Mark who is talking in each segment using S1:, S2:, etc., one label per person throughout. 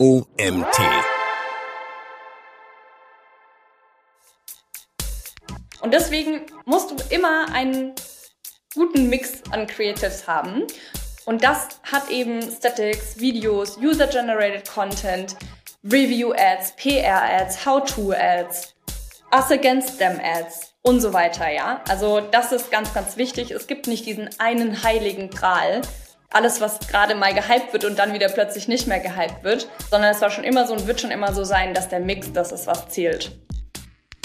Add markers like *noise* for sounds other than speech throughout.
S1: OMT.
S2: Und deswegen musst du immer einen guten Mix an Creatives haben. Und das hat eben Statics, Videos, User-Generated Content, Review-Ads, PR-Ads, How-To-Ads, Us Against Them Ads und so weiter, ja. Also das ist ganz, ganz wichtig. Es gibt nicht diesen einen heiligen Gral. Alles, was gerade mal gehypt wird und dann wieder plötzlich nicht mehr gehypt wird, sondern es war schon immer so und wird schon immer so sein, dass der Mix das ist, was zählt.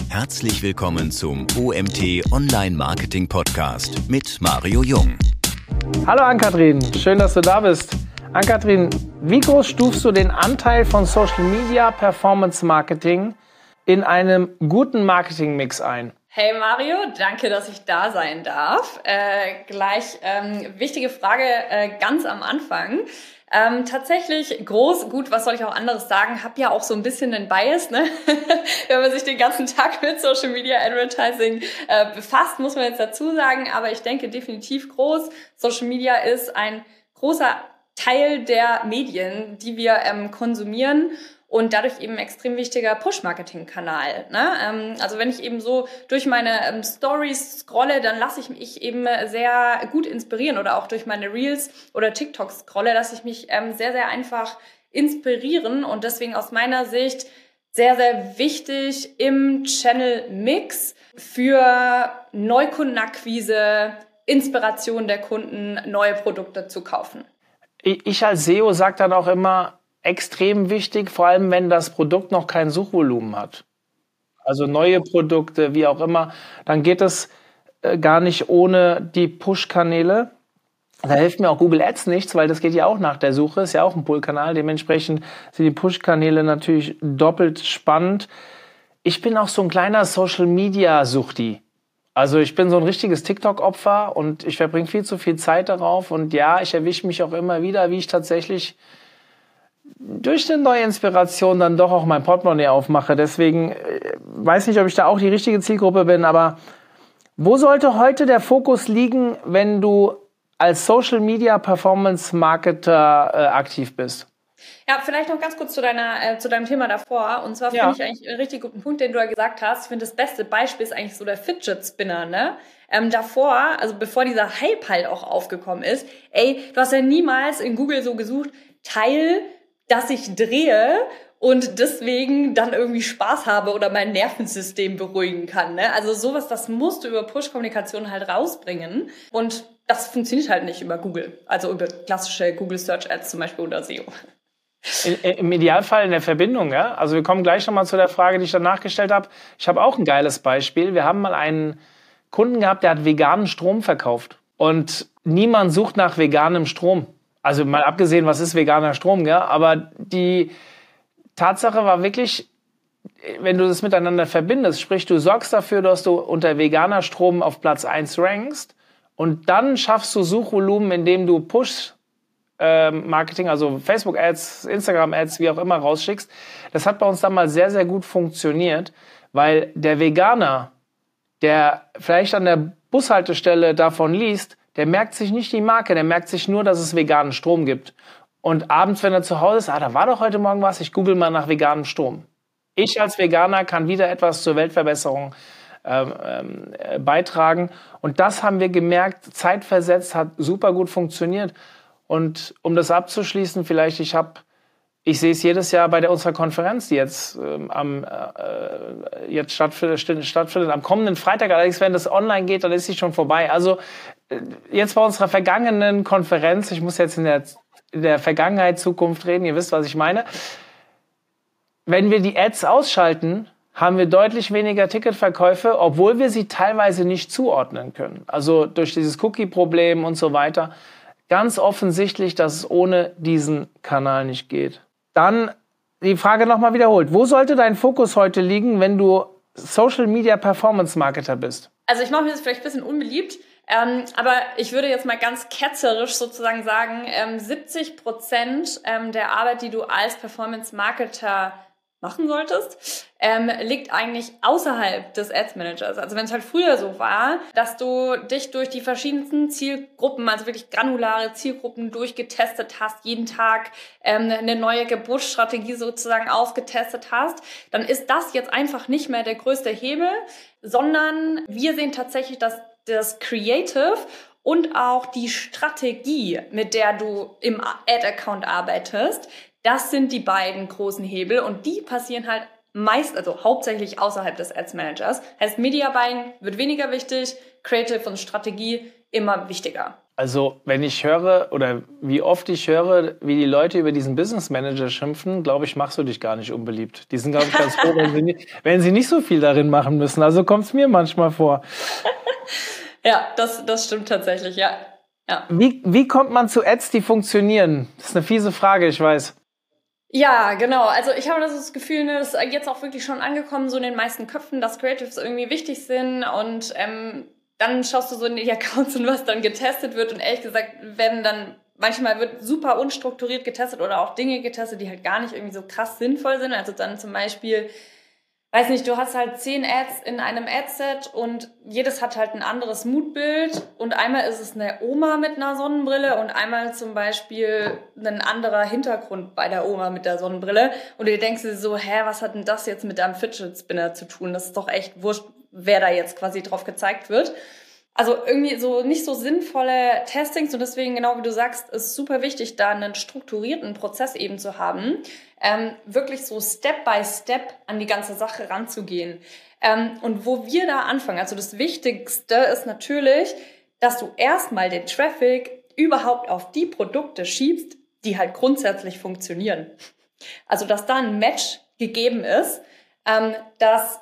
S1: Herzlich willkommen zum OMT Online Marketing Podcast mit Mario Jung.
S3: Hallo Ann-Kathrin, schön, dass du da bist. Ann-Kathrin, wie groß stufst du den Anteil von Social Media Performance Marketing in einem guten Marketing-Mix ein?
S2: Hey Mario, danke, dass ich da sein darf. Äh, gleich ähm, wichtige Frage äh, ganz am Anfang. Ähm, tatsächlich groß, gut, was soll ich auch anderes sagen? Hab ja auch so ein bisschen einen Bias, ne? *laughs* Wenn man sich den ganzen Tag mit Social Media Advertising äh, befasst, muss man jetzt dazu sagen. Aber ich denke definitiv groß. Social Media ist ein großer Teil der Medien, die wir ähm, konsumieren und dadurch eben extrem wichtiger Push-Marketing-Kanal. Ne? Ähm, also wenn ich eben so durch meine ähm, Stories scrolle, dann lasse ich mich eben sehr gut inspirieren oder auch durch meine Reels oder TikTok scrolle, lasse ich mich ähm, sehr, sehr einfach inspirieren und deswegen aus meiner Sicht sehr, sehr wichtig im Channel-Mix für Neukundenakquise, Inspiration der Kunden, neue Produkte zu kaufen.
S3: Ich als SEO sage dann auch immer, extrem wichtig, vor allem wenn das Produkt noch kein Suchvolumen hat. Also neue Produkte, wie auch immer, dann geht es äh, gar nicht ohne die Push-Kanäle. Da hilft mir auch Google Ads nichts, weil das geht ja auch nach der Suche, ist ja auch ein Pull-Kanal. Dementsprechend sind die Push-Kanäle natürlich doppelt spannend. Ich bin auch so ein kleiner Social-Media-Suchti. Also ich bin so ein richtiges TikTok-Opfer und ich verbringe viel zu viel Zeit darauf. Und ja, ich erwische mich auch immer wieder, wie ich tatsächlich durch eine neue Inspiration dann doch auch mein Portemonnaie aufmache. Deswegen äh, weiß nicht, ob ich da auch die richtige Zielgruppe bin, aber wo sollte heute der Fokus liegen, wenn du als Social Media Performance Marketer äh, aktiv bist?
S2: Ja, vielleicht noch ganz kurz zu, deiner, äh, zu deinem Thema davor. Und zwar finde ja. ich eigentlich einen richtig guten Punkt, den du ja gesagt hast. Ich finde, das beste Beispiel ist eigentlich so der Fidget Spinner, ne? Ähm, davor, also bevor dieser Hype halt auch aufgekommen ist, ey, du hast ja niemals in Google so gesucht, Teil dass ich drehe und deswegen dann irgendwie Spaß habe oder mein Nervensystem beruhigen kann. Ne? Also sowas, das musst du über Push-Kommunikation halt rausbringen. Und das funktioniert halt nicht über Google. Also über klassische Google Search Ads zum Beispiel oder SEO.
S3: Im Idealfall in der Verbindung, ja. Also wir kommen gleich nochmal zu der Frage, die ich danach gestellt habe. Ich habe auch ein geiles Beispiel. Wir haben mal einen Kunden gehabt, der hat veganen Strom verkauft. Und niemand sucht nach veganem Strom. Also mal abgesehen, was ist veganer Strom, ja? Aber die Tatsache war wirklich, wenn du das miteinander verbindest, sprich, du sorgst dafür, dass du unter veganer Strom auf Platz 1 rankst und dann schaffst du Suchvolumen, indem du Push Marketing, also Facebook Ads, Instagram Ads, wie auch immer rausschickst. Das hat bei uns damals sehr, sehr gut funktioniert, weil der Veganer, der vielleicht an der Bushaltestelle davon liest, der merkt sich nicht die Marke, der merkt sich nur, dass es veganen Strom gibt. Und abends, wenn er zu Hause ist, ah, da war doch heute Morgen was, ich google mal nach veganem Strom. Ich als Veganer kann wieder etwas zur Weltverbesserung ähm, äh, beitragen. Und das haben wir gemerkt, zeitversetzt, hat super gut funktioniert. Und um das abzuschließen, vielleicht, ich habe ich sehe es jedes Jahr bei der, unserer Konferenz, die jetzt ähm, am äh, jetzt stattfindet, stattfindet, am kommenden Freitag. Allerdings, wenn das online geht, dann ist sie schon vorbei. Also äh, jetzt bei unserer vergangenen Konferenz, ich muss jetzt in der, in der Vergangenheit, Zukunft reden, ihr wisst, was ich meine. Wenn wir die Ads ausschalten, haben wir deutlich weniger Ticketverkäufe, obwohl wir sie teilweise nicht zuordnen können. Also durch dieses Cookie-Problem und so weiter. Ganz offensichtlich, dass es ohne diesen Kanal nicht geht. Dann die Frage nochmal wiederholt. Wo sollte dein Fokus heute liegen, wenn du Social Media Performance Marketer bist?
S2: Also ich mache mir das vielleicht ein bisschen unbeliebt, ähm, aber ich würde jetzt mal ganz ketzerisch sozusagen sagen, ähm, 70 Prozent ähm, der Arbeit, die du als Performance Marketer machen solltest, ähm, liegt eigentlich außerhalb des Ads Managers. Also wenn es halt früher so war, dass du dich durch die verschiedensten Zielgruppen, also wirklich granulare Zielgruppen durchgetestet hast, jeden Tag ähm, eine neue Geburtsstrategie sozusagen ausgetestet hast, dann ist das jetzt einfach nicht mehr der größte Hebel, sondern wir sehen tatsächlich, dass das Creative und auch die Strategie, mit der du im Ad-Account arbeitest, das sind die beiden großen Hebel und die passieren halt meist, also hauptsächlich außerhalb des Ads Managers. Heißt, Media Buying wird weniger wichtig, Creative und Strategie immer wichtiger.
S3: Also, wenn ich höre oder wie oft ich höre, wie die Leute über diesen Business Manager schimpfen, glaube ich, machst du dich gar nicht unbeliebt. Die sind, glaube ich, ganz froh, wenn sie, nicht, wenn sie nicht so viel darin machen müssen. Also kommt es mir manchmal vor. *laughs*
S2: ja, das, das stimmt tatsächlich, ja. ja.
S3: Wie, wie kommt man zu Ads, die funktionieren? Das ist eine fiese Frage, ich weiß.
S2: Ja, genau. Also ich habe das Gefühl, ne, das ist jetzt auch wirklich schon angekommen, so in den meisten Köpfen, dass Creatives irgendwie wichtig sind und ähm, dann schaust du so in die *laughs* Accounts und was dann getestet wird und ehrlich gesagt werden dann manchmal wird super unstrukturiert getestet oder auch Dinge getestet, die halt gar nicht irgendwie so krass sinnvoll sind. Also dann zum Beispiel weiß nicht, du hast halt zehn Ads in einem Adset und jedes hat halt ein anderes Moodbild und einmal ist es eine Oma mit einer Sonnenbrille und einmal zum Beispiel ein anderer Hintergrund bei der Oma mit der Sonnenbrille und du denkst dir so, hä, was hat denn das jetzt mit deinem Fidget Spinner zu tun? Das ist doch echt wurscht, wer da jetzt quasi drauf gezeigt wird. Also irgendwie so nicht so sinnvolle Testings und deswegen, genau wie du sagst, ist super wichtig, da einen strukturierten Prozess eben zu haben, ähm, wirklich so Step by Step an die ganze Sache ranzugehen. Ähm, und wo wir da anfangen, also das Wichtigste ist natürlich, dass du erstmal den Traffic überhaupt auf die Produkte schiebst, die halt grundsätzlich funktionieren. Also dass da ein Match gegeben ist, ähm, dass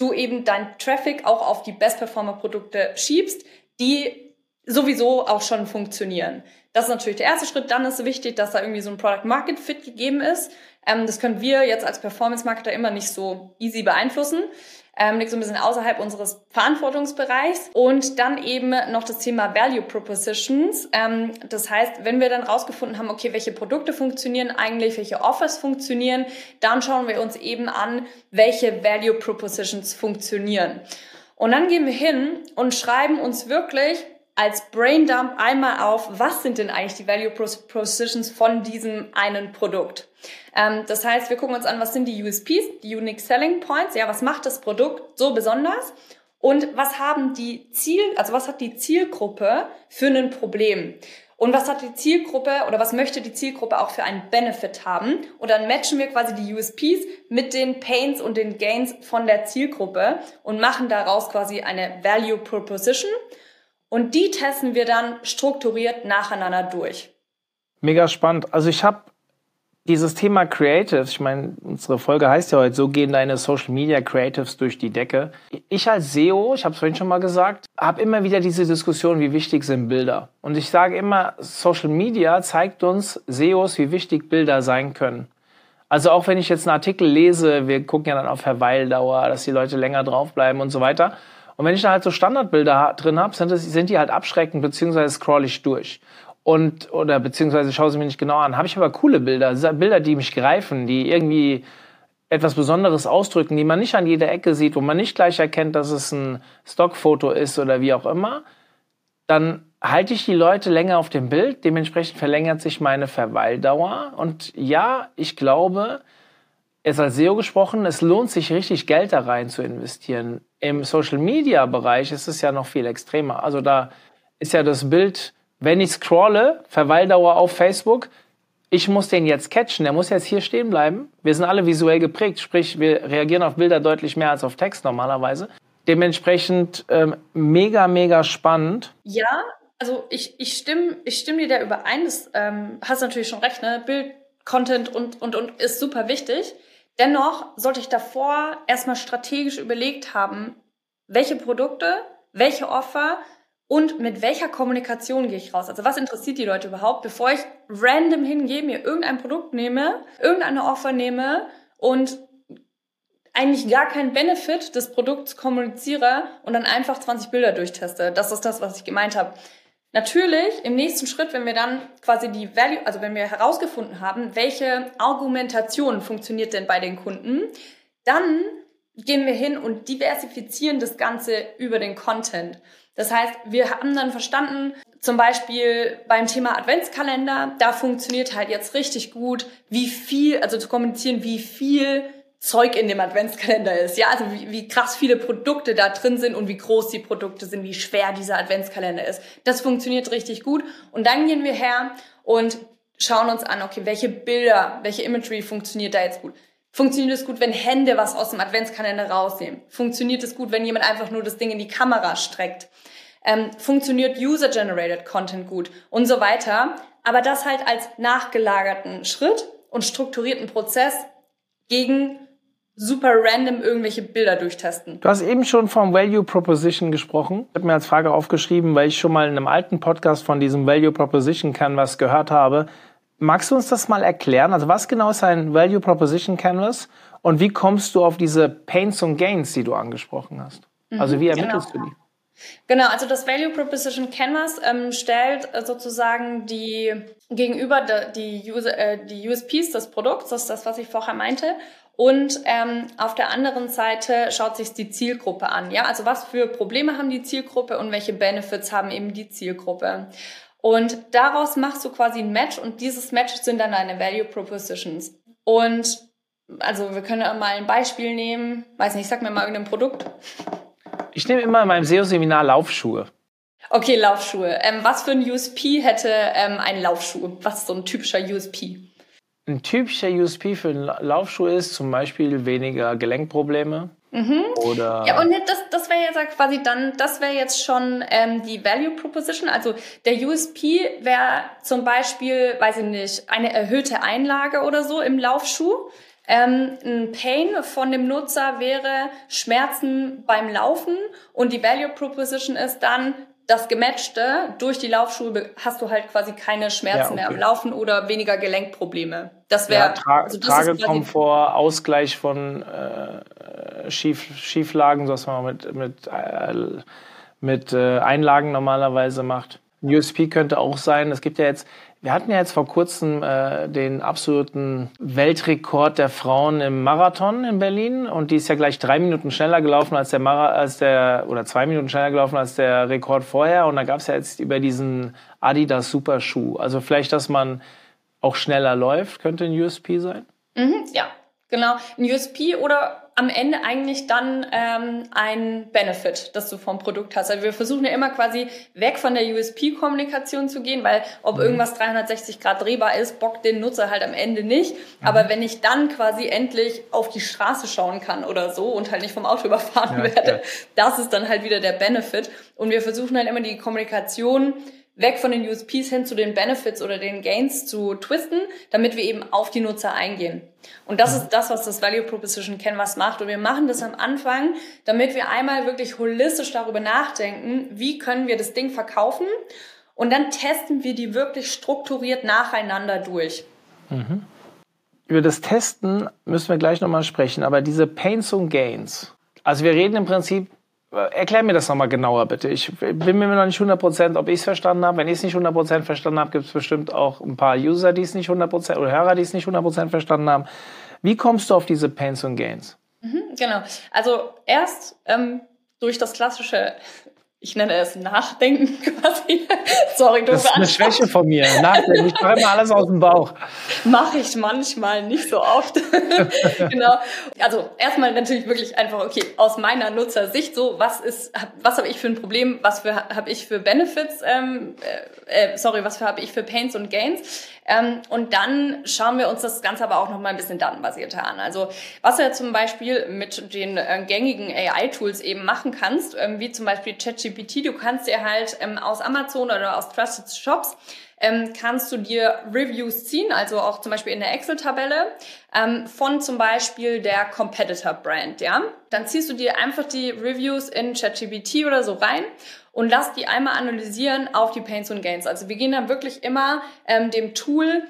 S2: du eben dein Traffic auch auf die Best-Performer-Produkte schiebst, die sowieso auch schon funktionieren. Das ist natürlich der erste Schritt. Dann ist wichtig, dass da irgendwie so ein Product-Market-Fit gegeben ist. Ähm, das können wir jetzt als Performance-Marketer immer nicht so easy beeinflussen ähm, liegt so ein bisschen außerhalb unseres Verantwortungsbereichs. Und dann eben noch das Thema Value Propositions. Ähm, das heißt, wenn wir dann rausgefunden haben, okay, welche Produkte funktionieren eigentlich, welche Offers funktionieren, dann schauen wir uns eben an, welche Value Propositions funktionieren. Und dann gehen wir hin und schreiben uns wirklich als Braindump einmal auf, was sind denn eigentlich die Value Propositions von diesem einen Produkt. Ähm, das heißt, wir gucken uns an, was sind die USPs, die Unique Selling Points, ja, was macht das Produkt so besonders und was haben die Ziel, also was hat die Zielgruppe für ein Problem. Und was hat die Zielgruppe oder was möchte die Zielgruppe auch für einen Benefit haben? Und dann matchen wir quasi die USPs mit den Pains und den Gains von der Zielgruppe und machen daraus quasi eine Value Proposition. Und die testen wir dann strukturiert nacheinander durch.
S3: Mega spannend. Also ich habe dieses Thema Creatives, ich meine, unsere Folge heißt ja heute, so gehen deine Social Media Creatives durch die Decke. Ich als SEO, ich habe es vorhin schon mal gesagt, habe immer wieder diese Diskussion, wie wichtig sind Bilder. Und ich sage immer, Social Media zeigt uns SEOs, wie wichtig Bilder sein können. Also auch wenn ich jetzt einen Artikel lese, wir gucken ja dann auf Verweildauer, dass die Leute länger draufbleiben und so weiter. Und wenn ich da halt so Standardbilder drin habe, sind, sind die halt abschreckend, beziehungsweise scroll ich durch. Und, oder beziehungsweise schaue sie mir nicht genau an. Habe ich aber coole Bilder, Bilder, die mich greifen, die irgendwie etwas Besonderes ausdrücken, die man nicht an jeder Ecke sieht, wo man nicht gleich erkennt, dass es ein Stockfoto ist oder wie auch immer, dann halte ich die Leute länger auf dem Bild. Dementsprechend verlängert sich meine Verweildauer. Und ja, ich glaube, es als SEO gesprochen, es lohnt sich richtig Geld da rein zu investieren. Im Social Media Bereich ist es ja noch viel extremer. Also da ist ja das Bild, wenn ich scrolle, Verweildauer auf Facebook, ich muss den jetzt catchen, der muss jetzt hier stehen bleiben. Wir sind alle visuell geprägt, sprich, wir reagieren auf Bilder deutlich mehr als auf Text normalerweise. Dementsprechend ähm, mega, mega spannend.
S2: Ja, also ich, ich stimme ich stimm dir da überein. Das ähm, hast natürlich schon recht, ne? Bild, Content und, und, und ist super wichtig. Dennoch sollte ich davor erstmal strategisch überlegt haben, welche Produkte, welche Offer und mit welcher Kommunikation gehe ich raus. Also was interessiert die Leute überhaupt, bevor ich random hingehe, mir irgendein Produkt nehme, irgendeine Offer nehme und eigentlich gar keinen Benefit des Produkts kommuniziere und dann einfach 20 Bilder durchteste. Das ist das, was ich gemeint habe. Natürlich, im nächsten Schritt, wenn wir dann quasi die Value, also wenn wir herausgefunden haben, welche Argumentation funktioniert denn bei den Kunden, dann gehen wir hin und diversifizieren das Ganze über den Content. Das heißt, wir haben dann verstanden, zum Beispiel beim Thema Adventskalender, da funktioniert halt jetzt richtig gut, wie viel, also zu kommunizieren, wie viel Zeug in dem Adventskalender ist. Ja, also wie, wie krass viele Produkte da drin sind und wie groß die Produkte sind, wie schwer dieser Adventskalender ist. Das funktioniert richtig gut. Und dann gehen wir her und schauen uns an, okay, welche Bilder, welche Imagery funktioniert da jetzt gut. Funktioniert es gut, wenn Hände was aus dem Adventskalender rausnehmen? Funktioniert es gut, wenn jemand einfach nur das Ding in die Kamera streckt? Ähm, funktioniert User-Generated Content gut und so weiter? Aber das halt als nachgelagerten Schritt und strukturierten Prozess gegen super random irgendwelche Bilder durchtesten.
S3: Du hast eben schon vom Value Proposition gesprochen. Ich habe mir als Frage aufgeschrieben, weil ich schon mal in einem alten Podcast von diesem Value Proposition Canvas gehört habe. Magst du uns das mal erklären? Also was genau ist ein Value Proposition Canvas und wie kommst du auf diese Pains und Gains, die du angesprochen hast? Also wie mhm, ermittelst genau. du die?
S2: Genau, also das Value Proposition Canvas ähm, stellt äh, sozusagen die gegenüber de, die, User, äh, die USPs des Produkts, das ist das, was ich vorher meinte, und ähm, auf der anderen Seite schaut sich die Zielgruppe an. Ja, also was für Probleme haben die Zielgruppe und welche Benefits haben eben die Zielgruppe. Und daraus machst du quasi ein Match und dieses Match sind dann deine Value Propositions. Und also wir können mal ein Beispiel nehmen. Weiß nicht, sag mir mal irgendein Produkt.
S3: Ich nehme immer in meinem SEO-Seminar Laufschuhe.
S2: Okay, Laufschuhe. Ähm, was für ein USP hätte ähm, ein Laufschuh? Was ist so ein typischer USP?
S3: Ein typischer USP für einen Laufschuh ist zum Beispiel weniger Gelenkprobleme.
S2: Mhm. Oder ja, und das, das wäre jetzt quasi dann, das wäre jetzt schon ähm, die Value Proposition. Also der USP wäre zum Beispiel, weiß ich nicht, eine erhöhte Einlage oder so im Laufschuh. Ähm, ein Pain von dem Nutzer wäre Schmerzen beim Laufen und die Value Proposition ist dann das Gematchte, durch die Laufschuhe hast du halt quasi keine Schmerzen ja, okay. mehr am Laufen oder weniger Gelenkprobleme. Das wäre ja,
S3: Tra also Tragekomfort, Ausgleich von äh, Schief, Schieflagen, was man mit, mit, äh, mit äh, Einlagen normalerweise macht. USP könnte auch sein, es gibt ja jetzt, wir hatten ja jetzt vor kurzem äh, den absoluten Weltrekord der Frauen im Marathon in Berlin und die ist ja gleich drei Minuten schneller gelaufen als der Mara als der oder zwei Minuten schneller gelaufen als der Rekord vorher und da gab es ja jetzt über diesen Adidas Superschuh. Also vielleicht, dass man auch schneller läuft, könnte ein USP sein.
S2: Mhm, ja, genau, ein USP oder am Ende eigentlich dann ähm, ein Benefit, das du vom Produkt hast. Also wir versuchen ja immer quasi weg von der USP-Kommunikation zu gehen, weil ob mhm. irgendwas 360 Grad drehbar ist, bockt den Nutzer halt am Ende nicht. Mhm. Aber wenn ich dann quasi endlich auf die Straße schauen kann oder so und halt nicht vom Auto überfahren ja, werde, ja. das ist dann halt wieder der Benefit. Und wir versuchen halt immer die Kommunikation weg von den USPs hin zu den Benefits oder den Gains zu twisten, damit wir eben auf die Nutzer eingehen. Und das ist das, was das Value Proposition Canvas macht. Und wir machen das am Anfang, damit wir einmal wirklich holistisch darüber nachdenken, wie können wir das Ding verkaufen. Und dann testen wir die wirklich strukturiert nacheinander durch.
S3: Mhm. Über das Testen müssen wir gleich nochmal sprechen, aber diese Pains und Gains. Also wir reden im Prinzip Erklär mir das nochmal genauer, bitte. Ich bin mir noch nicht 100%, ob ich es verstanden habe. Wenn ich es nicht 100% verstanden habe, gibt es bestimmt auch ein paar User, die es nicht 100% oder Hörer, die es nicht 100% verstanden haben. Wie kommst du auf diese Pains und Gains?
S2: Mhm, genau. Also erst ähm, durch das klassische ich nenne es Nachdenken *laughs* quasi.
S3: Sorry, du Das ist eine Schwäche von mir. Nachdenken. Ich mache immer alles aus dem Bauch.
S2: Mache ich manchmal nicht so oft. *laughs* genau. Also erstmal natürlich wirklich einfach, okay, aus meiner Nutzersicht so, was ist, was habe ich für ein Problem, was für habe ich für Benefits, ähm, äh, äh sorry, was für habe ich für Pains und Gains. Ähm, und dann schauen wir uns das Ganze aber auch noch mal ein bisschen datenbasierter an. Also was du ja zum Beispiel mit den äh, gängigen AI-Tools eben machen kannst, ähm, wie zum Beispiel ChatGPT, du kannst dir halt ähm, aus Amazon oder aus Trusted Shops ähm, kannst du dir Reviews ziehen, also auch zum Beispiel in der Excel-Tabelle ähm, von zum Beispiel der Competitor-Brand, ja. Dann ziehst du dir einfach die Reviews in ChatGPT oder so rein und lass die einmal analysieren auf die Pains und Gains. Also wir gehen dann wirklich immer ähm, dem Tool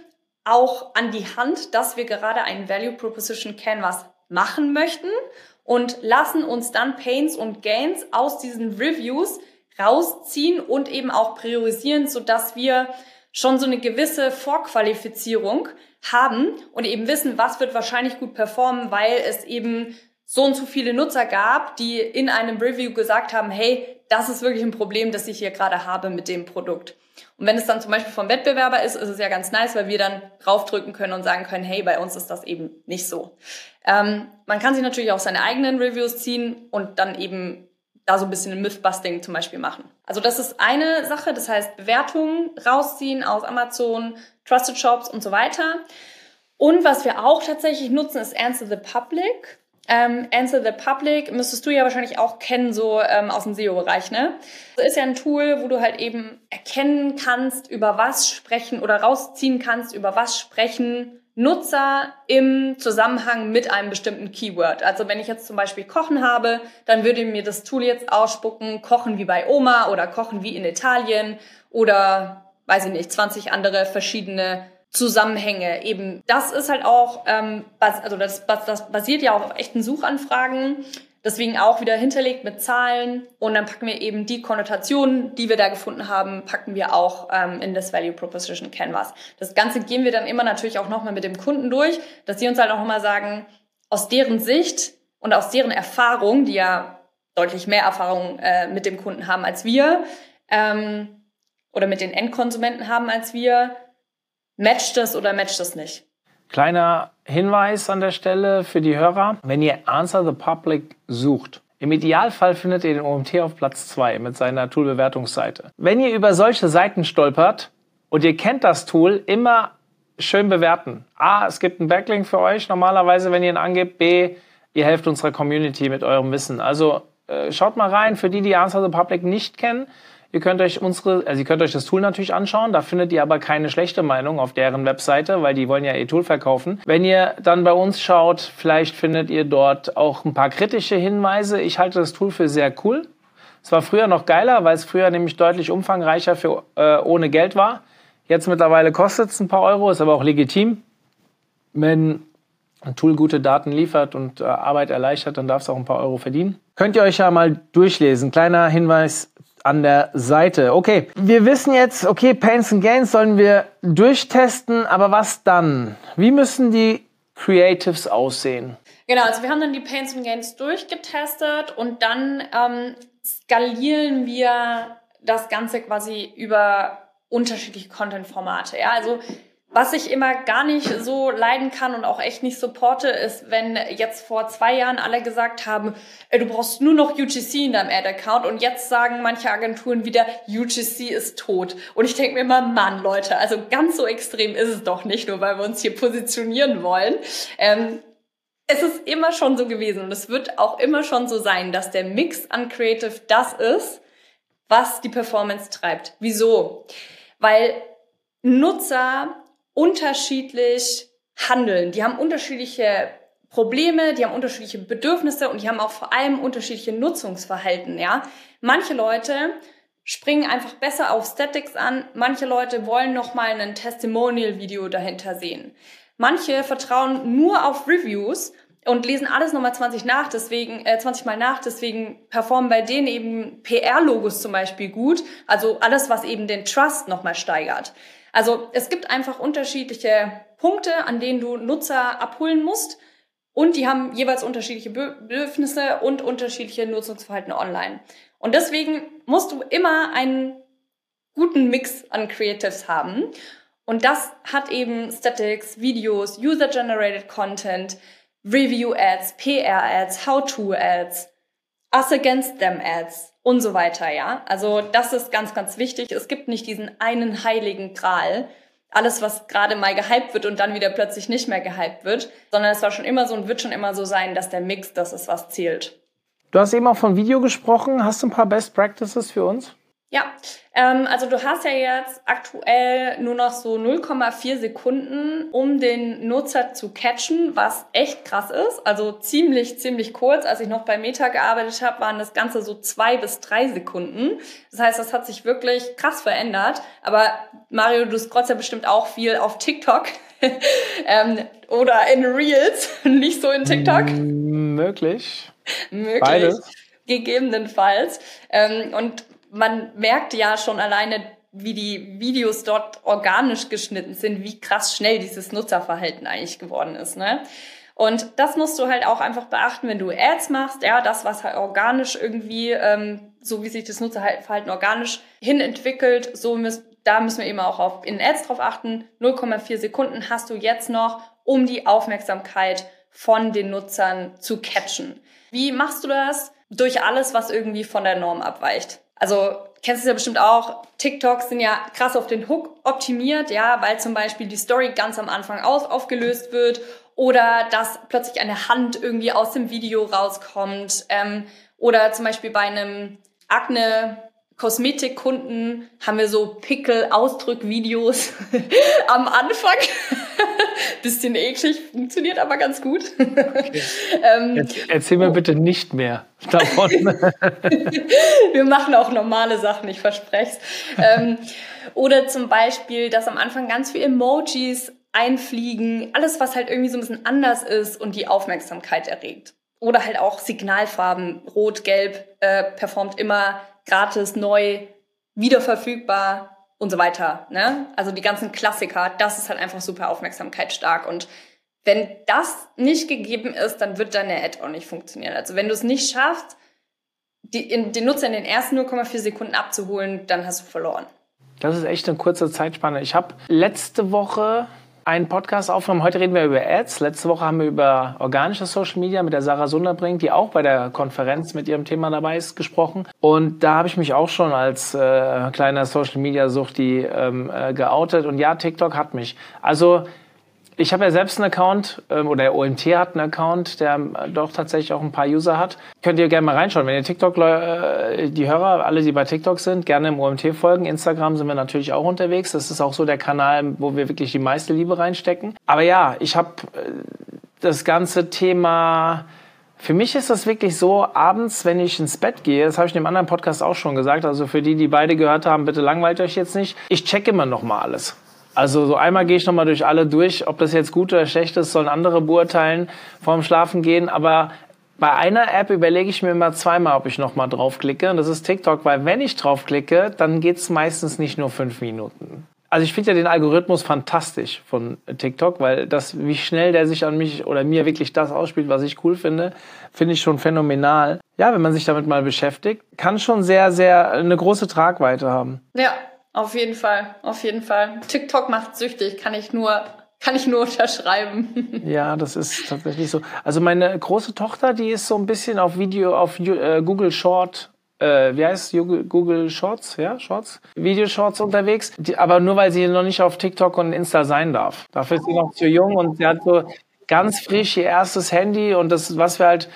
S2: auch an die Hand, dass wir gerade einen Value Proposition Canvas machen möchten und lassen uns dann Pains und Gains aus diesen Reviews rausziehen und eben auch priorisieren, so dass wir schon so eine gewisse Vorqualifizierung haben und eben wissen, was wird wahrscheinlich gut performen, weil es eben so und so viele Nutzer gab, die in einem Review gesagt haben, hey, das ist wirklich ein Problem, das ich hier gerade habe mit dem Produkt. Und wenn es dann zum Beispiel vom Wettbewerber ist, ist es ja ganz nice, weil wir dann draufdrücken können und sagen können, hey, bei uns ist das eben nicht so. Ähm, man kann sich natürlich auch seine eigenen Reviews ziehen und dann eben da so ein bisschen Mythbusting zum Beispiel machen. Also das ist eine Sache, das heißt Bewertungen rausziehen aus Amazon, Trusted Shops und so weiter. Und was wir auch tatsächlich nutzen, ist Answer the Public. Ähm, Answer the Public müsstest du ja wahrscheinlich auch kennen, so ähm, aus dem SEO-Bereich, ne? Das ist ja ein Tool, wo du halt eben erkennen kannst, über was sprechen oder rausziehen kannst, über was sprechen Nutzer im Zusammenhang mit einem bestimmten Keyword. Also wenn ich jetzt zum Beispiel Kochen habe, dann würde mir das Tool jetzt ausspucken, Kochen wie bei Oma oder Kochen wie in Italien oder, weiß ich nicht, 20 andere verschiedene Zusammenhänge. Eben, das ist halt auch, ähm, also das, das basiert ja auch auf echten Suchanfragen. Deswegen auch wieder hinterlegt mit Zahlen und dann packen wir eben die Konnotationen, die wir da gefunden haben, packen wir auch ähm, in das Value Proposition Canvas. Das Ganze gehen wir dann immer natürlich auch nochmal mit dem Kunden durch, dass sie uns halt auch nochmal sagen, aus deren Sicht und aus deren Erfahrung, die ja deutlich mehr Erfahrung äh, mit dem Kunden haben als wir ähm, oder mit den Endkonsumenten haben als wir, matcht das oder matcht das nicht.
S3: Kleiner Hinweis an der Stelle für die Hörer. Wenn ihr Answer the Public sucht, im Idealfall findet ihr den OMT auf Platz 2 mit seiner Tool-Bewertungsseite. Wenn ihr über solche Seiten stolpert und ihr kennt das Tool, immer schön bewerten. A, es gibt einen Backlink für euch normalerweise, wenn ihr ihn angebt. B, ihr helft unserer Community mit eurem Wissen. Also äh, schaut mal rein, für die, die Answer the Public nicht kennen. Ihr könnt euch unsere, also ihr könnt euch das Tool natürlich anschauen, da findet ihr aber keine schlechte Meinung auf deren Webseite, weil die wollen ja ihr Tool verkaufen. Wenn ihr dann bei uns schaut, vielleicht findet ihr dort auch ein paar kritische Hinweise. Ich halte das Tool für sehr cool. Es war früher noch geiler, weil es früher nämlich deutlich umfangreicher für äh, ohne Geld war. Jetzt mittlerweile kostet es ein paar Euro, ist aber auch legitim. Wenn ein Tool gute Daten liefert und äh, Arbeit erleichtert, dann darf es auch ein paar Euro verdienen. Könnt ihr euch ja mal durchlesen. Kleiner Hinweis an der Seite. Okay, wir wissen jetzt, okay, Pains and Gains sollen wir durchtesten, aber was dann? Wie müssen die Creatives aussehen?
S2: Genau, also wir haben dann die Pains and Gains durchgetestet und dann ähm, skalieren wir das Ganze quasi über unterschiedliche Content-Formate. Ja, also was ich immer gar nicht so leiden kann und auch echt nicht supporte, ist, wenn jetzt vor zwei Jahren alle gesagt haben, ey, du brauchst nur noch UGC in deinem Ad-Account und jetzt sagen manche Agenturen wieder, UGC ist tot. Und ich denke mir immer, Mann, Leute, also ganz so extrem ist es doch nicht, nur weil wir uns hier positionieren wollen. Ähm, es ist immer schon so gewesen und es wird auch immer schon so sein, dass der Mix an Creative das ist, was die Performance treibt. Wieso? Weil Nutzer unterschiedlich handeln. Die haben unterschiedliche Probleme, die haben unterschiedliche Bedürfnisse und die haben auch vor allem unterschiedliche Nutzungsverhalten, ja. Manche Leute springen einfach besser auf Statics an, manche Leute wollen noch mal ein Testimonial Video dahinter sehen. Manche vertrauen nur auf Reviews und lesen alles nochmal 20 nach, deswegen, äh, 20 Mal nach, deswegen performen bei denen eben PR-Logos zum Beispiel gut. Also alles, was eben den Trust nochmal steigert. Also es gibt einfach unterschiedliche Punkte, an denen du Nutzer abholen musst. Und die haben jeweils unterschiedliche Bedürfnisse und unterschiedliche Nutzungsverhalten online. Und deswegen musst du immer einen guten Mix an Creatives haben. Und das hat eben Statics, Videos, User-Generated Content, Review-Ads, PR-Ads, How-To-Ads, Us Against Them Ads und so weiter, ja. Also das ist ganz, ganz wichtig. Es gibt nicht diesen einen heiligen Gral, alles, was gerade mal gehypt wird und dann wieder plötzlich nicht mehr gehypt wird, sondern es war schon immer so und wird schon immer so sein, dass der Mix das ist, was zählt.
S3: Du hast eben auch von Video gesprochen. Hast du ein paar Best Practices für uns?
S2: Ja, ähm, also du hast ja jetzt aktuell nur noch so 0,4 Sekunden, um den Nutzer zu catchen, was echt krass ist. Also ziemlich, ziemlich kurz. Als ich noch bei Meta gearbeitet habe, waren das Ganze so zwei bis drei Sekunden. Das heißt, das hat sich wirklich krass verändert. Aber Mario, du scrollst ja bestimmt auch viel auf TikTok *laughs* ähm, oder in Reels, *laughs* nicht so in TikTok.
S3: Möglich.
S2: Möglich. Beides. Gegebenenfalls. Ähm, und man merkt ja schon alleine, wie die Videos dort organisch geschnitten sind, wie krass schnell dieses Nutzerverhalten eigentlich geworden ist. Ne? Und das musst du halt auch einfach beachten, wenn du Ads machst, ja, das, was halt organisch irgendwie, ähm, so wie sich das Nutzerverhalten organisch hin entwickelt, so müsst, da müssen wir eben auch auf, in Ads drauf achten. 0,4 Sekunden hast du jetzt noch, um die Aufmerksamkeit von den Nutzern zu catchen. Wie machst du das? Durch alles, was irgendwie von der Norm abweicht. Also kennst du ja bestimmt auch, TikToks sind ja krass auf den Hook optimiert, ja, weil zum Beispiel die Story ganz am Anfang auf, aufgelöst wird oder dass plötzlich eine Hand irgendwie aus dem Video rauskommt ähm, oder zum Beispiel bei einem Akne Kosmetikkunden haben wir so Pickel-Ausdrück-Videos *laughs* am Anfang. Bisschen eklig, funktioniert aber ganz gut. *laughs* Okay. *laughs*
S3: ähm, Erzähl mir oh. bitte nicht mehr davon. *laughs*
S2: wir machen auch normale Sachen, ich verspreche es. Ähm, oder zum Beispiel, dass am Anfang ganz viele Emojis einfliegen, alles, was halt irgendwie so ein bisschen anders ist und die Aufmerksamkeit erregt. Oder halt auch Signalfarben, rot, gelb, äh, performt immer gratis, neu, wieder verfügbar und so weiter. Ne? Also die ganzen Klassiker, das ist halt einfach super aufmerksamkeitsstark. Und wenn das nicht gegeben ist, dann wird deine Ad auch nicht funktionieren. Also wenn du es nicht schaffst, die, in, den Nutzer in den ersten 0,4 Sekunden abzuholen, dann hast du verloren.
S3: Das ist echt eine kurze Zeitspanne. Ich habe letzte Woche einen Podcast aufgenommen. Heute reden wir über Ads. Letzte Woche haben wir über organische Social Media mit der Sarah Sunderbrink, die auch bei der Konferenz mit ihrem Thema dabei ist, gesprochen. Und da habe ich mich auch schon als äh, kleiner Social Media Suchti ähm, äh, geoutet. Und ja, TikTok hat mich. Also ich habe ja selbst einen Account ähm, oder der OMT hat einen Account, der äh, doch tatsächlich auch ein paar User hat. Könnt ihr gerne mal reinschauen. Wenn ihr TikTok, äh, die Hörer, alle, die bei TikTok sind, gerne im OMT folgen. Instagram sind wir natürlich auch unterwegs. Das ist auch so der Kanal, wo wir wirklich die meiste Liebe reinstecken. Aber ja, ich habe äh, das ganze Thema für mich ist das wirklich so, abends, wenn ich ins Bett gehe, das habe ich in dem anderen Podcast auch schon gesagt, also für die, die beide gehört haben, bitte langweilt euch jetzt nicht. Ich check immer noch mal alles. Also so einmal gehe ich nochmal durch alle durch. Ob das jetzt gut oder schlecht ist, sollen andere beurteilen vorm Schlafen gehen. Aber bei einer App überlege ich mir immer zweimal, ob ich nochmal draufklicke. Und das ist TikTok, weil wenn ich draufklicke, dann geht's meistens nicht nur fünf Minuten. Also ich finde ja den Algorithmus fantastisch von TikTok, weil das, wie schnell der sich an mich oder mir wirklich das ausspielt, was ich cool finde, finde ich schon phänomenal. Ja, wenn man sich damit mal beschäftigt, kann schon sehr, sehr eine große Tragweite haben.
S2: Ja, auf jeden Fall, auf jeden Fall. TikTok macht süchtig, kann ich nur kann ich nur *laughs* unterschreiben.
S3: Ja, das ist tatsächlich so. Also meine große Tochter, die ist so ein bisschen auf Video, auf äh, Google Short, äh, wie heißt Google, Shorts, ja, Shorts, Video Shorts unterwegs. Die, aber nur weil sie noch nicht auf TikTok und Insta sein darf. Dafür ist sie noch zu jung und sie hat so ganz frisch ihr erstes Handy und das, was wir halt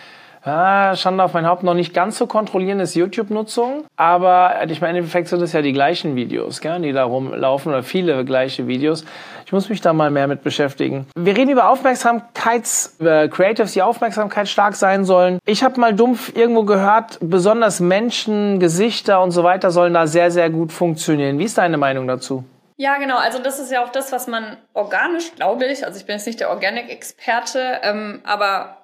S3: ja, Schande auf mein Haupt, noch nicht ganz so kontrollieren ist YouTube-Nutzung. Aber ich meine, im Endeffekt sind es ja die gleichen Videos, gell, die da rumlaufen oder viele gleiche Videos. Ich muss mich da mal mehr mit beschäftigen. Wir reden über Aufmerksamkeits, über Creatives, die Aufmerksamkeit stark sein sollen. Ich habe mal dumpf irgendwo gehört, besonders Menschen, Gesichter und so weiter sollen da sehr, sehr gut funktionieren. Wie ist deine Meinung dazu?
S2: Ja, genau. Also das ist ja auch das, was man organisch, glaube ich, also ich bin jetzt nicht der Organic-Experte, ähm, aber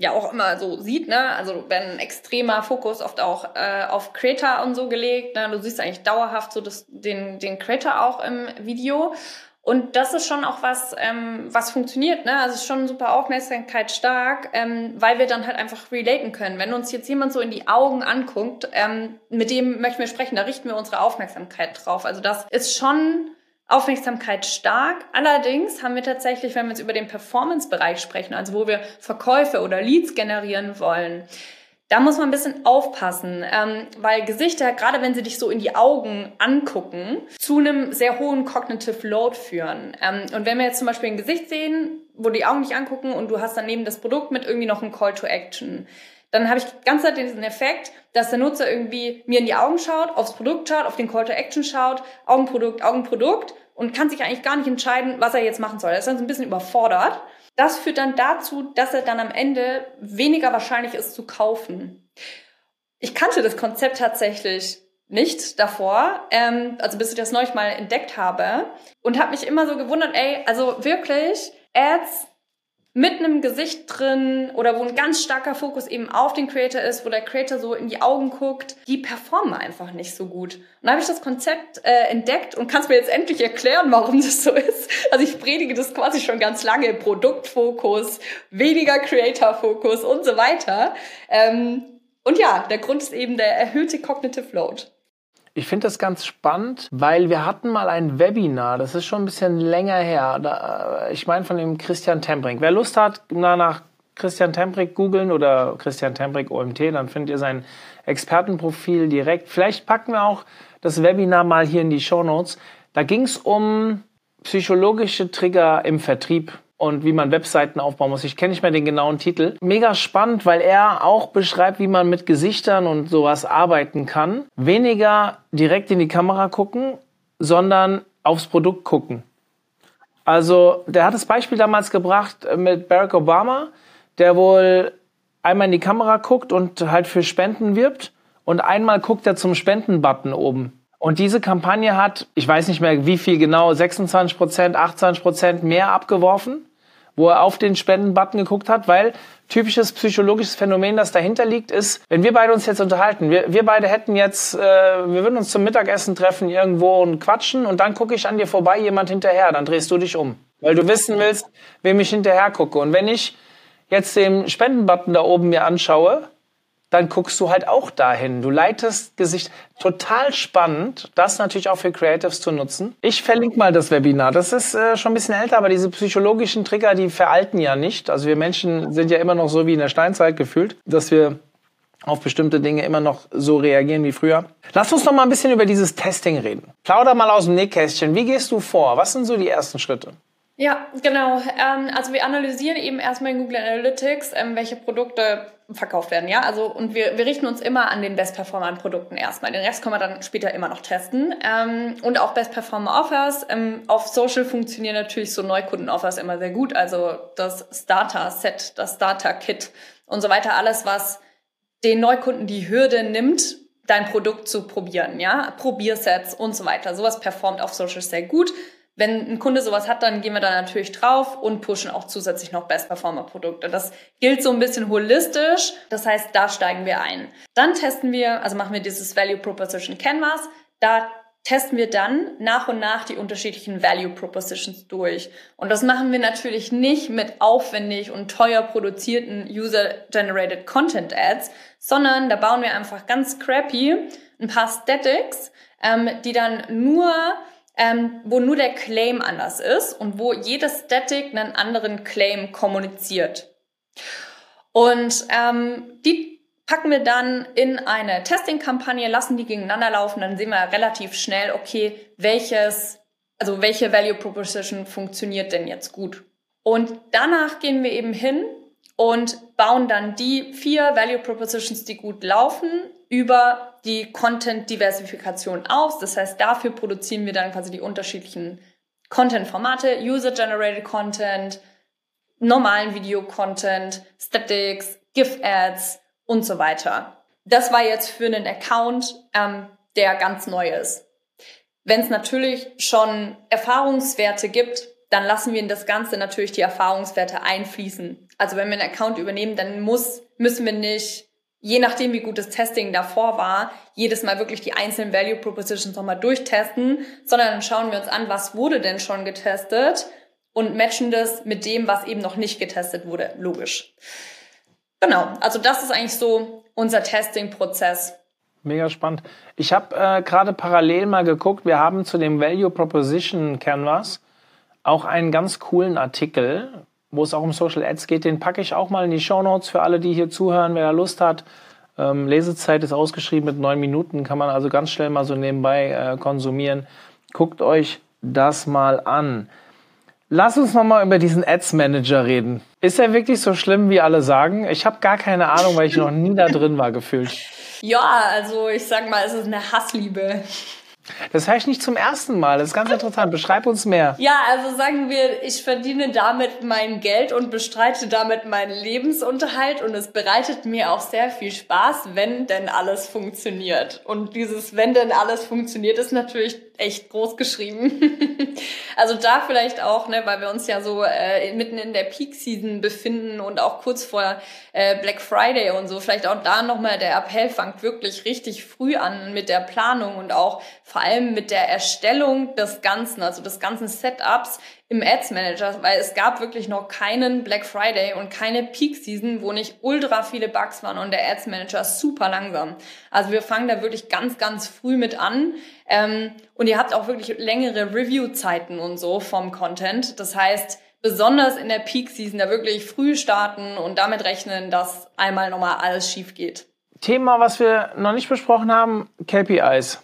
S2: ja auch immer so sieht, ne? Also wenn extremer Fokus oft auch äh, auf Creator und so gelegt, ne? Du siehst eigentlich dauerhaft so das, den, den Creator auch im Video. Und das ist schon auch was, ähm, was funktioniert, ne? Also es ist schon super Aufmerksamkeit stark, ähm, weil wir dann halt einfach relaten können. Wenn uns jetzt jemand so in die Augen anguckt, ähm, mit dem möchten wir sprechen, da richten wir unsere Aufmerksamkeit drauf. Also das ist schon Aufmerksamkeit stark. Allerdings haben wir tatsächlich, wenn wir jetzt über den Performance-Bereich sprechen, also wo wir Verkäufe oder Leads generieren wollen, da muss man ein bisschen aufpassen, ähm, weil Gesichter, gerade wenn sie dich so in die Augen angucken, zu einem sehr hohen Cognitive Load führen. Ähm, und wenn wir jetzt zum Beispiel ein Gesicht sehen, wo die Augen nicht angucken und du hast daneben das Produkt mit irgendwie noch einem Call to Action, dann habe ich ganz Zeit diesen Effekt, dass der Nutzer irgendwie mir in die Augen schaut, aufs Produkt schaut, auf den Call to Action schaut, Augenprodukt, Augenprodukt und kann sich eigentlich gar nicht entscheiden, was er jetzt machen soll. Er ist dann so ein bisschen überfordert. Das führt dann dazu, dass er dann am Ende weniger wahrscheinlich ist zu kaufen. Ich kannte das Konzept tatsächlich nicht davor, ähm, also bis ich das neulich mal entdeckt habe und habe mich immer so gewundert, ey, also wirklich, Ads mit einem Gesicht drin oder wo ein ganz starker Fokus eben auf den Creator ist, wo der Creator so in die Augen guckt, die performen einfach nicht so gut. Und da habe ich das Konzept äh, entdeckt und kann mir jetzt endlich erklären, warum das so ist. Also ich predige das quasi schon ganz lange, Produktfokus, weniger Creator-Fokus und so weiter. Ähm, und ja, der Grund ist eben der erhöhte Cognitive Load.
S3: Ich finde das ganz spannend, weil wir hatten mal ein Webinar, das ist schon ein bisschen länger her. Da, äh, ich meine von dem Christian Tembrink. Wer Lust hat, na, nach Christian Tembrink googeln oder Christian Tembrink OMT, dann findet ihr sein Expertenprofil direkt. Vielleicht packen wir auch das Webinar mal hier in die Show Notes. Da ging es um psychologische Trigger im Vertrieb und wie man Webseiten aufbauen muss. Ich kenne nicht mehr den genauen Titel. Mega spannend, weil er auch beschreibt, wie man mit Gesichtern und sowas arbeiten kann. Weniger direkt in die Kamera gucken, sondern aufs Produkt gucken. Also, der hat das Beispiel damals gebracht mit Barack Obama, der wohl einmal in die Kamera guckt und halt für Spenden wirbt und einmal guckt er zum Spenden-Button oben. Und diese Kampagne hat, ich weiß nicht mehr wie viel genau, 26 Prozent, 28 Prozent mehr abgeworfen wo er auf den Spenden-Button geguckt hat, weil typisches psychologisches Phänomen, das dahinter liegt, ist, wenn wir beide uns jetzt unterhalten, wir, wir beide hätten jetzt, äh, wir würden uns zum Mittagessen treffen irgendwo und quatschen und dann gucke ich an dir vorbei, jemand hinterher, dann drehst du dich um, weil du wissen willst, wem ich hinterher gucke. Und wenn ich jetzt den Spenden-Button da oben mir anschaue, dann guckst du halt auch dahin. Du leitest Gesicht. Total spannend, das natürlich auch für Creatives zu nutzen. Ich verlinke mal das Webinar. Das ist äh, schon ein bisschen älter, aber diese psychologischen Trigger, die veralten ja nicht. Also wir Menschen sind ja immer noch so wie in der Steinzeit gefühlt, dass wir auf bestimmte Dinge immer noch so reagieren wie früher. Lass uns noch mal ein bisschen über dieses Testing reden. Plauder mal aus dem Nähkästchen. Wie gehst du vor? Was sind so die ersten Schritte?
S2: Ja, genau. Ähm, also wir analysieren eben erstmal in Google Analytics, ähm, welche Produkte verkauft werden, ja. Also und wir, wir richten uns immer an den Best Performer Produkten erstmal. Den Rest können wir dann später immer noch testen. Ähm, und auch Best Performer Offers. Ähm, auf Social funktionieren natürlich so Neukunden-Offers immer sehr gut. Also das Starter-Set, das Starter-Kit und so weiter. Alles, was den Neukunden die Hürde nimmt, dein Produkt zu probieren, ja. Probiersets und so weiter. Sowas performt auf Social sehr gut. Wenn ein Kunde sowas hat, dann gehen wir da natürlich drauf und pushen auch zusätzlich noch Best Performer Produkte. Das gilt so ein bisschen holistisch. Das heißt, da steigen wir ein. Dann testen wir, also machen wir dieses Value Proposition Canvas. Da testen wir dann nach und nach die unterschiedlichen Value Propositions durch. Und das machen wir natürlich nicht mit aufwendig und teuer produzierten User-Generated Content Ads, sondern da bauen wir einfach ganz crappy ein paar Statics, ähm, die dann nur ähm, wo nur der Claim anders ist und wo jede Static einen anderen Claim kommuniziert. Und ähm, die packen wir dann in eine Testing-Kampagne, lassen die gegeneinander laufen, dann sehen wir relativ schnell, okay, welches, also welche Value Proposition funktioniert denn jetzt gut. Und danach gehen wir eben hin und bauen dann die vier Value Propositions, die gut laufen, über die Content-Diversifikation aus. Das heißt, dafür produzieren wir dann quasi die unterschiedlichen Content-Formate, User-Generated Content, normalen Video-Content, Statics, GIF-Ads und so weiter. Das war jetzt für einen Account, ähm, der ganz neu ist. Wenn es natürlich schon Erfahrungswerte gibt, dann lassen wir in das Ganze natürlich die Erfahrungswerte einfließen. Also wenn wir einen Account übernehmen, dann muss, müssen wir nicht, je nachdem wie gut das Testing davor war, jedes Mal wirklich die einzelnen Value Propositions nochmal durchtesten, sondern dann schauen wir uns an, was wurde denn schon getestet und matchen das mit dem, was eben noch nicht getestet wurde. Logisch. Genau, also das ist eigentlich so unser Testing-Prozess.
S3: Mega spannend. Ich habe äh, gerade parallel mal geguckt, wir haben zu dem Value Proposition Canvas auch einen ganz coolen Artikel, wo es auch um Social Ads geht. Den packe ich auch mal in die Show Notes für alle, die hier zuhören, wer da Lust hat. Ähm, Lesezeit ist ausgeschrieben mit neun Minuten, kann man also ganz schnell mal so nebenbei äh, konsumieren. Guckt euch das mal an. Lass uns nochmal über diesen Ads Manager reden. Ist er wirklich so schlimm, wie alle sagen? Ich habe gar keine Ahnung, weil ich noch nie da drin war, gefühlt. *laughs*
S2: Ja, also ich sag mal, es ist eine Hassliebe.
S3: Das höre ich nicht zum ersten Mal. Das ist ganz interessant. Beschreib uns mehr.
S2: Ja, also sagen wir, ich verdiene damit mein Geld und bestreite damit meinen Lebensunterhalt und es bereitet mir auch sehr viel Spaß, wenn denn alles funktioniert. Und dieses wenn denn alles funktioniert ist natürlich echt groß geschrieben. *laughs* also da vielleicht auch, ne, weil wir uns ja so äh, mitten in der Peak Season befinden und auch kurz vor äh, Black Friday und so, vielleicht auch da nochmal der Appell fangt wirklich richtig früh an mit der Planung und auch vor allem mit der Erstellung des Ganzen, also des ganzen Setups im Ads Manager, weil es gab wirklich noch keinen Black Friday und keine Peak Season, wo nicht ultra viele Bugs waren und der Ads Manager super langsam. Also wir fangen da wirklich ganz, ganz früh mit an. Ähm, und ihr habt auch wirklich längere Review-Zeiten und so vom Content. Das heißt, besonders in der Peak Season da wirklich früh starten und damit rechnen, dass einmal nochmal alles schief geht.
S3: Thema, was wir noch nicht besprochen haben, KPIs.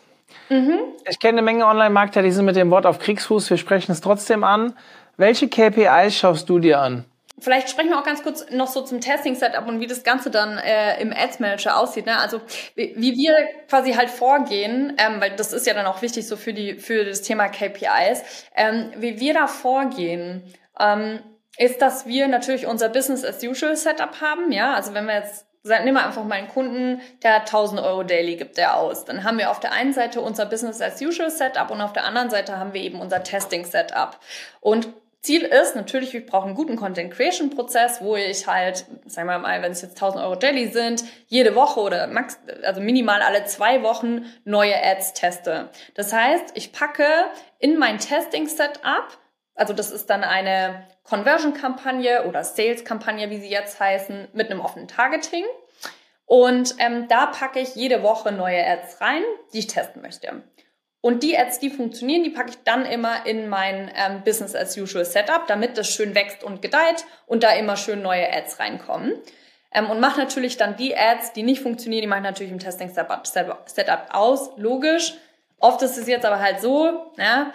S3: Mhm. Ich kenne eine Menge Online-Marketer, die sind mit dem Wort auf Kriegsfuß. Wir sprechen es trotzdem an. Welche KPIs schaust du dir an?
S2: Vielleicht sprechen wir auch ganz kurz noch so zum Testing-Setup und wie das Ganze dann äh, im Ads Manager aussieht. Ne? Also wie, wie wir quasi halt vorgehen, ähm, weil das ist ja dann auch wichtig so für die für das Thema KPIs, ähm, wie wir da vorgehen. Ähm, ist, dass wir natürlich unser Business as usual Setup haben. Ja, also wenn wir jetzt Nehmen wir einfach mal einen Kunden, der hat 1000 Euro Daily, gibt der aus. Dann haben wir auf der einen Seite unser Business as usual Setup und auf der anderen Seite haben wir eben unser Testing Setup. Und Ziel ist natürlich, wir brauchen einen guten Content Creation Prozess, wo ich halt, sagen wir mal, wenn es jetzt 1000 Euro Daily sind, jede Woche oder max, also minimal alle zwei Wochen neue Ads teste. Das heißt, ich packe in mein Testing Setup also das ist dann eine Conversion-Kampagne oder Sales-Kampagne, wie sie jetzt heißen, mit einem offenen Targeting. Und ähm, da packe ich jede Woche neue Ads rein, die ich testen möchte. Und die Ads, die funktionieren, die packe ich dann immer in mein ähm, Business as usual Setup, damit das schön wächst und gedeiht und da immer schön neue Ads reinkommen. Ähm, und mache natürlich dann die Ads, die nicht funktionieren, die mache ich natürlich im Testing Setup, aus, logisch. Oft ist es jetzt aber halt so, ja,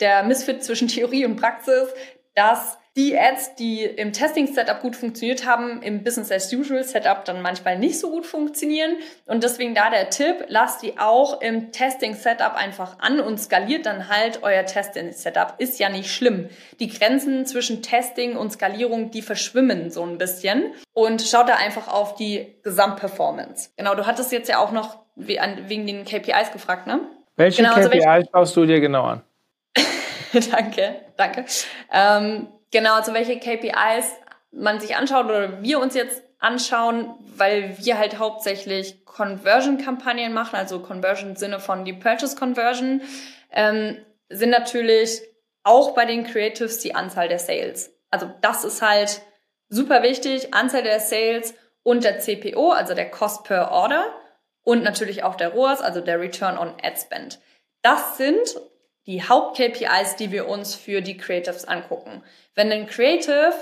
S2: der Misfit zwischen *laughs* Theorie und Praxis, dass die Ads, die im Testing-Setup gut funktioniert haben, im Business-as-usual-Setup dann manchmal nicht so gut funktionieren. Und deswegen da der Tipp, lasst die auch im Testing-Setup einfach an und skaliert dann halt euer Testing-Setup. Ist ja nicht schlimm. Die Grenzen zwischen Testing und Skalierung, die verschwimmen so ein bisschen. Und schaut da einfach auf die Gesamtperformance. Genau, du hattest jetzt ja auch noch wegen den KPIs gefragt, ne?
S3: Welche genau, KPIs also schaust du dir genau an? *laughs*
S2: danke, danke. Ähm, genau, also welche KPIs man sich anschaut oder wir uns jetzt anschauen, weil wir halt hauptsächlich Conversion-Kampagnen machen, also Conversion im Sinne von die Purchase-Conversion, ähm, sind natürlich auch bei den Creatives die Anzahl der Sales. Also das ist halt super wichtig, Anzahl der Sales und der CPO, also der Cost per Order und natürlich auch der ROAS, also der Return on Ad Spend. Das sind die Haupt-KPIs, die wir uns für die Creatives angucken. Wenn ein Creative,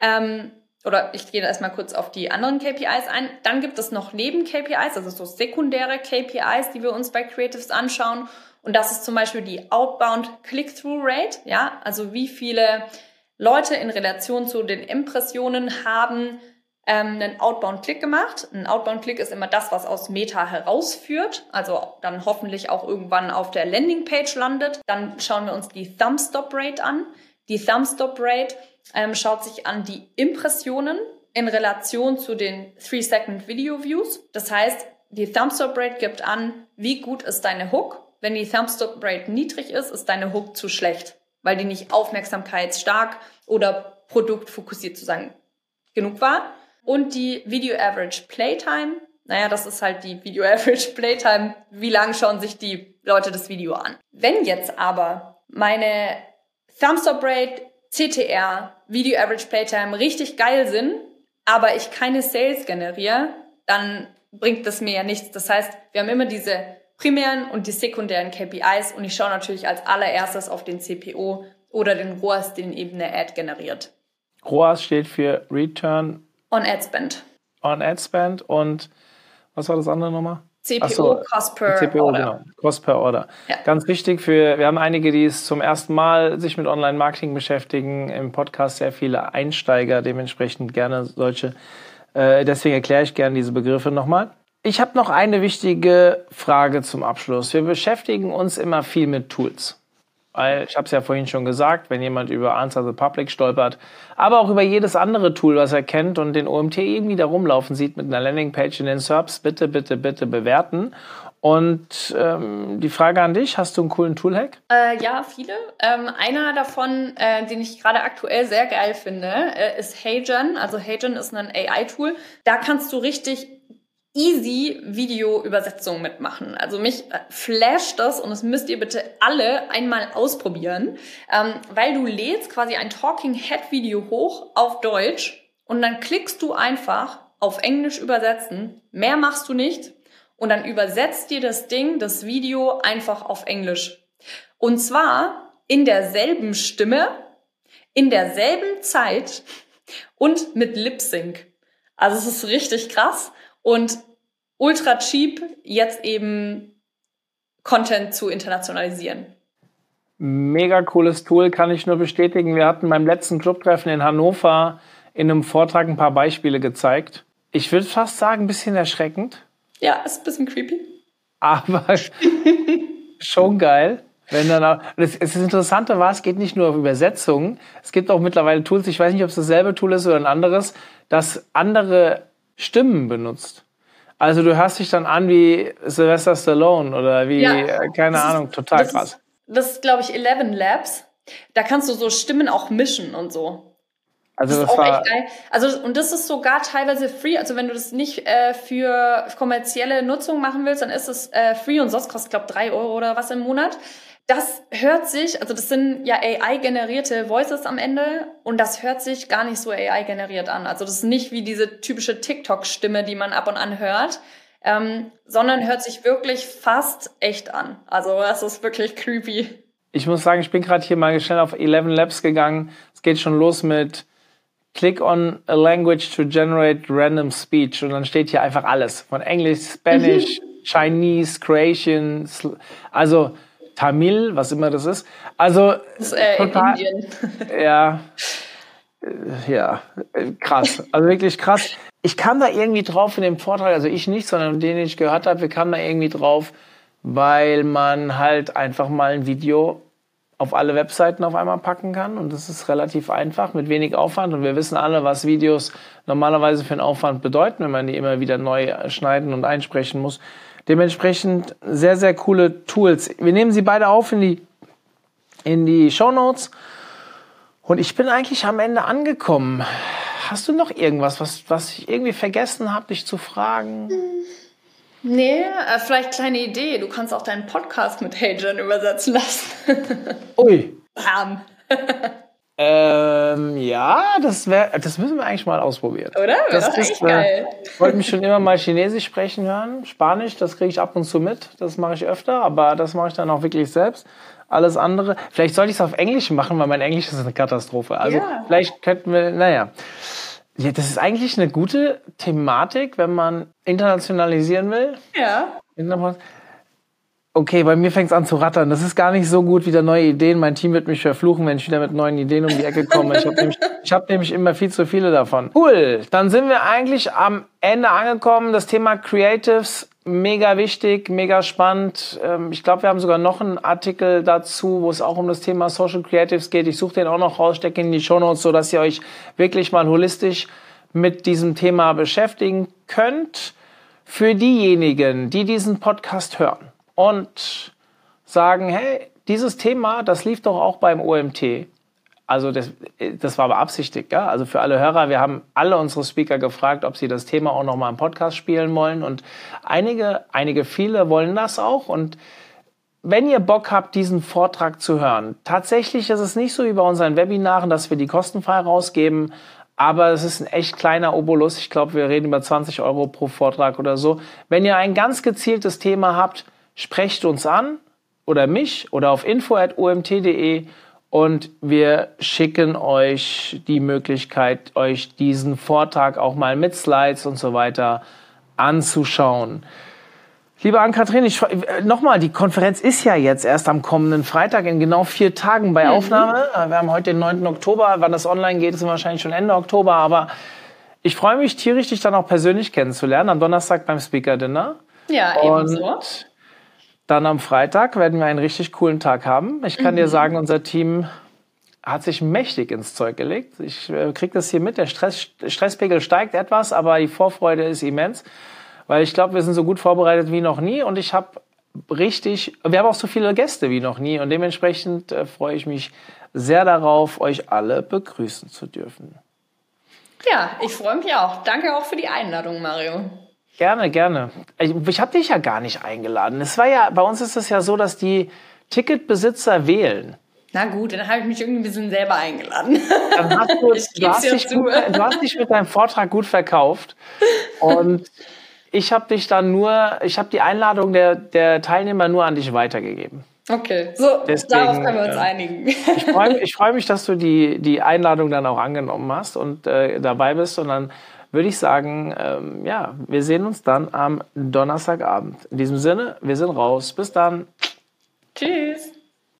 S2: ähm, oder ich gehe erstmal kurz auf die anderen KPIs ein, dann gibt es noch Neben-KPIs, also so sekundäre KPIs, die wir uns bei Creatives anschauen. Und das ist zum Beispiel die Outbound Click-Through-Rate, ja, also wie viele Leute in Relation zu den Impressionen haben ähm, einen Outbound-Click gemacht. Ein Outbound-Click ist immer das, was aus Meta herausführt, also dann hoffentlich auch irgendwann auf der Landingpage landet. Dann schauen wir uns die Thumb-Stop-Rate an. Die Thumb-Stop-Rate ähm, schaut sich an die Impressionen in Relation zu den Three-Second-Video-Views. Das heißt, die Thumb-Stop-Rate gibt an, wie gut ist deine Hook. Wenn die Thumb-Stop-Rate niedrig ist, ist deine Hook zu schlecht, weil die nicht aufmerksamkeitsstark oder produktfokussiert zu sagen genug war. Und die Video Average Playtime. Naja, das ist halt die Video Average Playtime. Wie lange schauen sich die Leute das Video an? Wenn jetzt aber meine Thumbs Up Rate, CTR, Video Average Playtime richtig geil sind, aber ich keine Sales generiere, dann bringt das mir ja nichts. Das heißt, wir haben immer diese primären und die sekundären KPIs und ich schaue natürlich als allererstes auf den CPO oder den ROAS, den eben eine Ad generiert.
S3: ROAS steht für Return
S2: On Ad Spend.
S3: On Ad Spend und was war das andere nochmal?
S2: CPO, so, Cost per CPO, Order. Genau,
S3: Cost per Order. Ja. Ganz wichtig für, wir haben einige, die es zum ersten Mal sich mit Online-Marketing beschäftigen, im Podcast sehr viele Einsteiger, dementsprechend gerne solche. Äh, deswegen erkläre ich gerne diese Begriffe nochmal. Ich habe noch eine wichtige Frage zum Abschluss. Wir beschäftigen uns immer viel mit Tools. Weil, ich habe es ja vorhin schon gesagt, wenn jemand über Answer the Public stolpert, aber auch über jedes andere Tool, was er kennt und den OMT irgendwie da rumlaufen sieht mit einer Landingpage in den SERPs, bitte, bitte, bitte bewerten. Und ähm, die Frage an dich, hast du einen coolen Toolhack?
S2: Äh, ja, viele. Ähm, einer davon, äh, den ich gerade aktuell sehr geil finde, äh, ist HeyGen. Also HeyGen ist ein AI-Tool. Da kannst du richtig easy Video-Übersetzung mitmachen. Also mich äh, flasht das und das müsst ihr bitte alle einmal ausprobieren, ähm, weil du lädst quasi ein Talking Head Video hoch auf Deutsch und dann klickst du einfach auf Englisch übersetzen. Mehr machst du nicht und dann übersetzt dir das Ding, das Video einfach auf Englisch. Und zwar in derselben Stimme, in derselben Zeit und mit Lip Sync. Also es ist richtig krass und ultra cheap, jetzt eben Content zu internationalisieren.
S3: Mega cooles Tool, kann ich nur bestätigen. Wir hatten beim letzten Clubtreffen in Hannover in einem Vortrag ein paar Beispiele gezeigt. Ich würde fast sagen, ein bisschen erschreckend.
S2: Ja, ist ein bisschen creepy.
S3: Aber *laughs* schon geil. Wenn dann auch, das, das Interessante war, es geht nicht nur auf Übersetzungen, es gibt auch mittlerweile Tools, ich weiß nicht, ob es dasselbe Tool ist oder ein anderes, das andere Stimmen benutzt. Also du hörst dich dann an wie Sylvester Stallone oder wie, ja, äh, keine Ahnung, total
S2: das
S3: krass.
S2: Ist, das ist, glaube ich, Eleven Labs. Da kannst du so Stimmen auch mischen und so. Also das, das ist auch echt geil. Also und das ist sogar teilweise free. Also wenn du das nicht äh, für kommerzielle Nutzung machen willst, dann ist es äh, free und sonst kostet glaube drei Euro oder was im Monat. Das hört sich, also das sind ja AI-generierte Voices am Ende und das hört sich gar nicht so AI-generiert an. Also das ist nicht wie diese typische TikTok-Stimme, die man ab und an hört, ähm, sondern hört sich wirklich fast echt an. Also das ist wirklich creepy.
S3: Ich muss sagen, ich bin gerade hier mal schnell auf 11 Labs gegangen. Es geht schon los mit Click on a language to generate random speech und dann steht hier einfach alles von Englisch, Spanish, Chinese, Croatian, also Tamil, was immer das ist. Also
S2: das ist, äh, total, Indien. *laughs*
S3: Ja, äh, ja, krass. Also wirklich krass. Ich kam da irgendwie drauf in dem Vortrag, also ich nicht, sondern den, den ich gehört habe, wir kamen da irgendwie drauf, weil man halt einfach mal ein Video auf alle Webseiten auf einmal packen kann. Und das ist relativ einfach, mit wenig Aufwand. Und wir wissen alle, was Videos normalerweise für einen Aufwand bedeuten, wenn man die immer wieder neu schneiden und einsprechen muss. Dementsprechend sehr, sehr coole Tools. Wir nehmen sie beide auf in die, in die Show Notes. Und ich bin eigentlich am Ende angekommen. Hast du noch irgendwas, was, was ich irgendwie vergessen habe, dich zu fragen?
S2: Nee, äh, vielleicht kleine Idee. Du kannst auch deinen Podcast mit HeyGen übersetzen lassen.
S3: Ui. *laughs*
S2: Bam. *laughs*
S3: Ähm, ja, das wäre, das müssen wir eigentlich mal ausprobieren.
S2: Oder?
S3: Das,
S2: das ist echt geil.
S3: Ich wollte mich schon immer mal Chinesisch sprechen hören. Spanisch, das kriege ich ab und zu mit. Das mache ich öfter, aber das mache ich dann auch wirklich selbst. Alles andere. Vielleicht sollte ich es auf Englisch machen, weil mein Englisch ist eine Katastrophe. Also ja. vielleicht könnten wir, naja. Ja, das ist eigentlich eine gute Thematik, wenn man internationalisieren will.
S2: Ja.
S3: Okay, bei mir fängt es an zu rattern. Das ist gar nicht so gut, wieder neue Ideen. Mein Team wird mich verfluchen, wenn ich wieder mit neuen Ideen um die Ecke komme. Ich habe nämlich, hab nämlich immer viel zu viele davon. Cool, dann sind wir eigentlich am Ende angekommen. Das Thema Creatives, mega wichtig, mega spannend. Ähm, ich glaube, wir haben sogar noch einen Artikel dazu, wo es auch um das Thema Social Creatives geht. Ich suche den auch noch raus, stecke in die Show Notes, sodass ihr euch wirklich mal holistisch mit diesem Thema beschäftigen könnt. Für diejenigen, die diesen Podcast hören und sagen, hey, dieses Thema, das lief doch auch beim OMT. Also das, das war beabsichtigt, ja. Also für alle Hörer, wir haben alle unsere Speaker gefragt, ob sie das Thema auch noch mal im Podcast spielen wollen. Und einige, einige viele wollen das auch. Und wenn ihr Bock habt, diesen Vortrag zu hören, tatsächlich ist es nicht so wie bei unseren Webinaren, dass wir die kostenfrei rausgeben. Aber es ist ein echt kleiner Obolus. Ich glaube, wir reden über 20 Euro pro Vortrag oder so. Wenn ihr ein ganz gezieltes Thema habt, sprecht uns an oder mich oder auf info.omt.de und wir schicken euch die Möglichkeit, euch diesen Vortrag auch mal mit Slides und so weiter anzuschauen. Liebe Ann-Kathrin, ich, nochmal, die Konferenz ist ja jetzt erst am kommenden Freitag in genau vier Tagen bei mhm. Aufnahme. Wir haben heute den 9. Oktober. Wann das online geht, ist wahrscheinlich schon Ende Oktober. Aber ich freue mich tierisch, dich dann auch persönlich kennenzulernen am Donnerstag beim Speaker Dinner.
S2: Ja, ebenso. Und
S3: dann am Freitag werden wir einen richtig coolen Tag haben. Ich kann mhm. dir sagen, unser Team hat sich mächtig ins Zeug gelegt. Ich äh, kriege das hier mit. Der Stress, Stresspegel steigt etwas, aber die Vorfreude ist immens, weil ich glaube, wir sind so gut vorbereitet wie noch nie und ich habe richtig, wir haben auch so viele Gäste wie noch nie und dementsprechend äh, freue ich mich sehr darauf, euch alle begrüßen zu dürfen.
S2: Ja, ich freue mich auch. Danke auch für die Einladung, Mario.
S3: Gerne, gerne. Ich, ich habe dich ja gar nicht eingeladen. Es war ja, bei uns ist es ja so, dass die Ticketbesitzer wählen.
S2: Na gut, dann habe ich mich irgendwie ein bisschen selber eingeladen.
S3: Dann hast du, *laughs* du, hast dich gut, du hast dich mit deinem Vortrag gut verkauft. Und ich habe dich dann nur, ich habe die Einladung der, der Teilnehmer nur an dich weitergegeben.
S2: Okay, so, Deswegen, darauf können wir uns äh, einigen.
S3: Ich freue freu mich, dass du die, die Einladung dann auch angenommen hast und äh, dabei bist. Und dann würde ich sagen, ähm, ja, wir sehen uns dann am Donnerstagabend. In diesem Sinne, wir sind raus. Bis dann.
S2: Tschüss.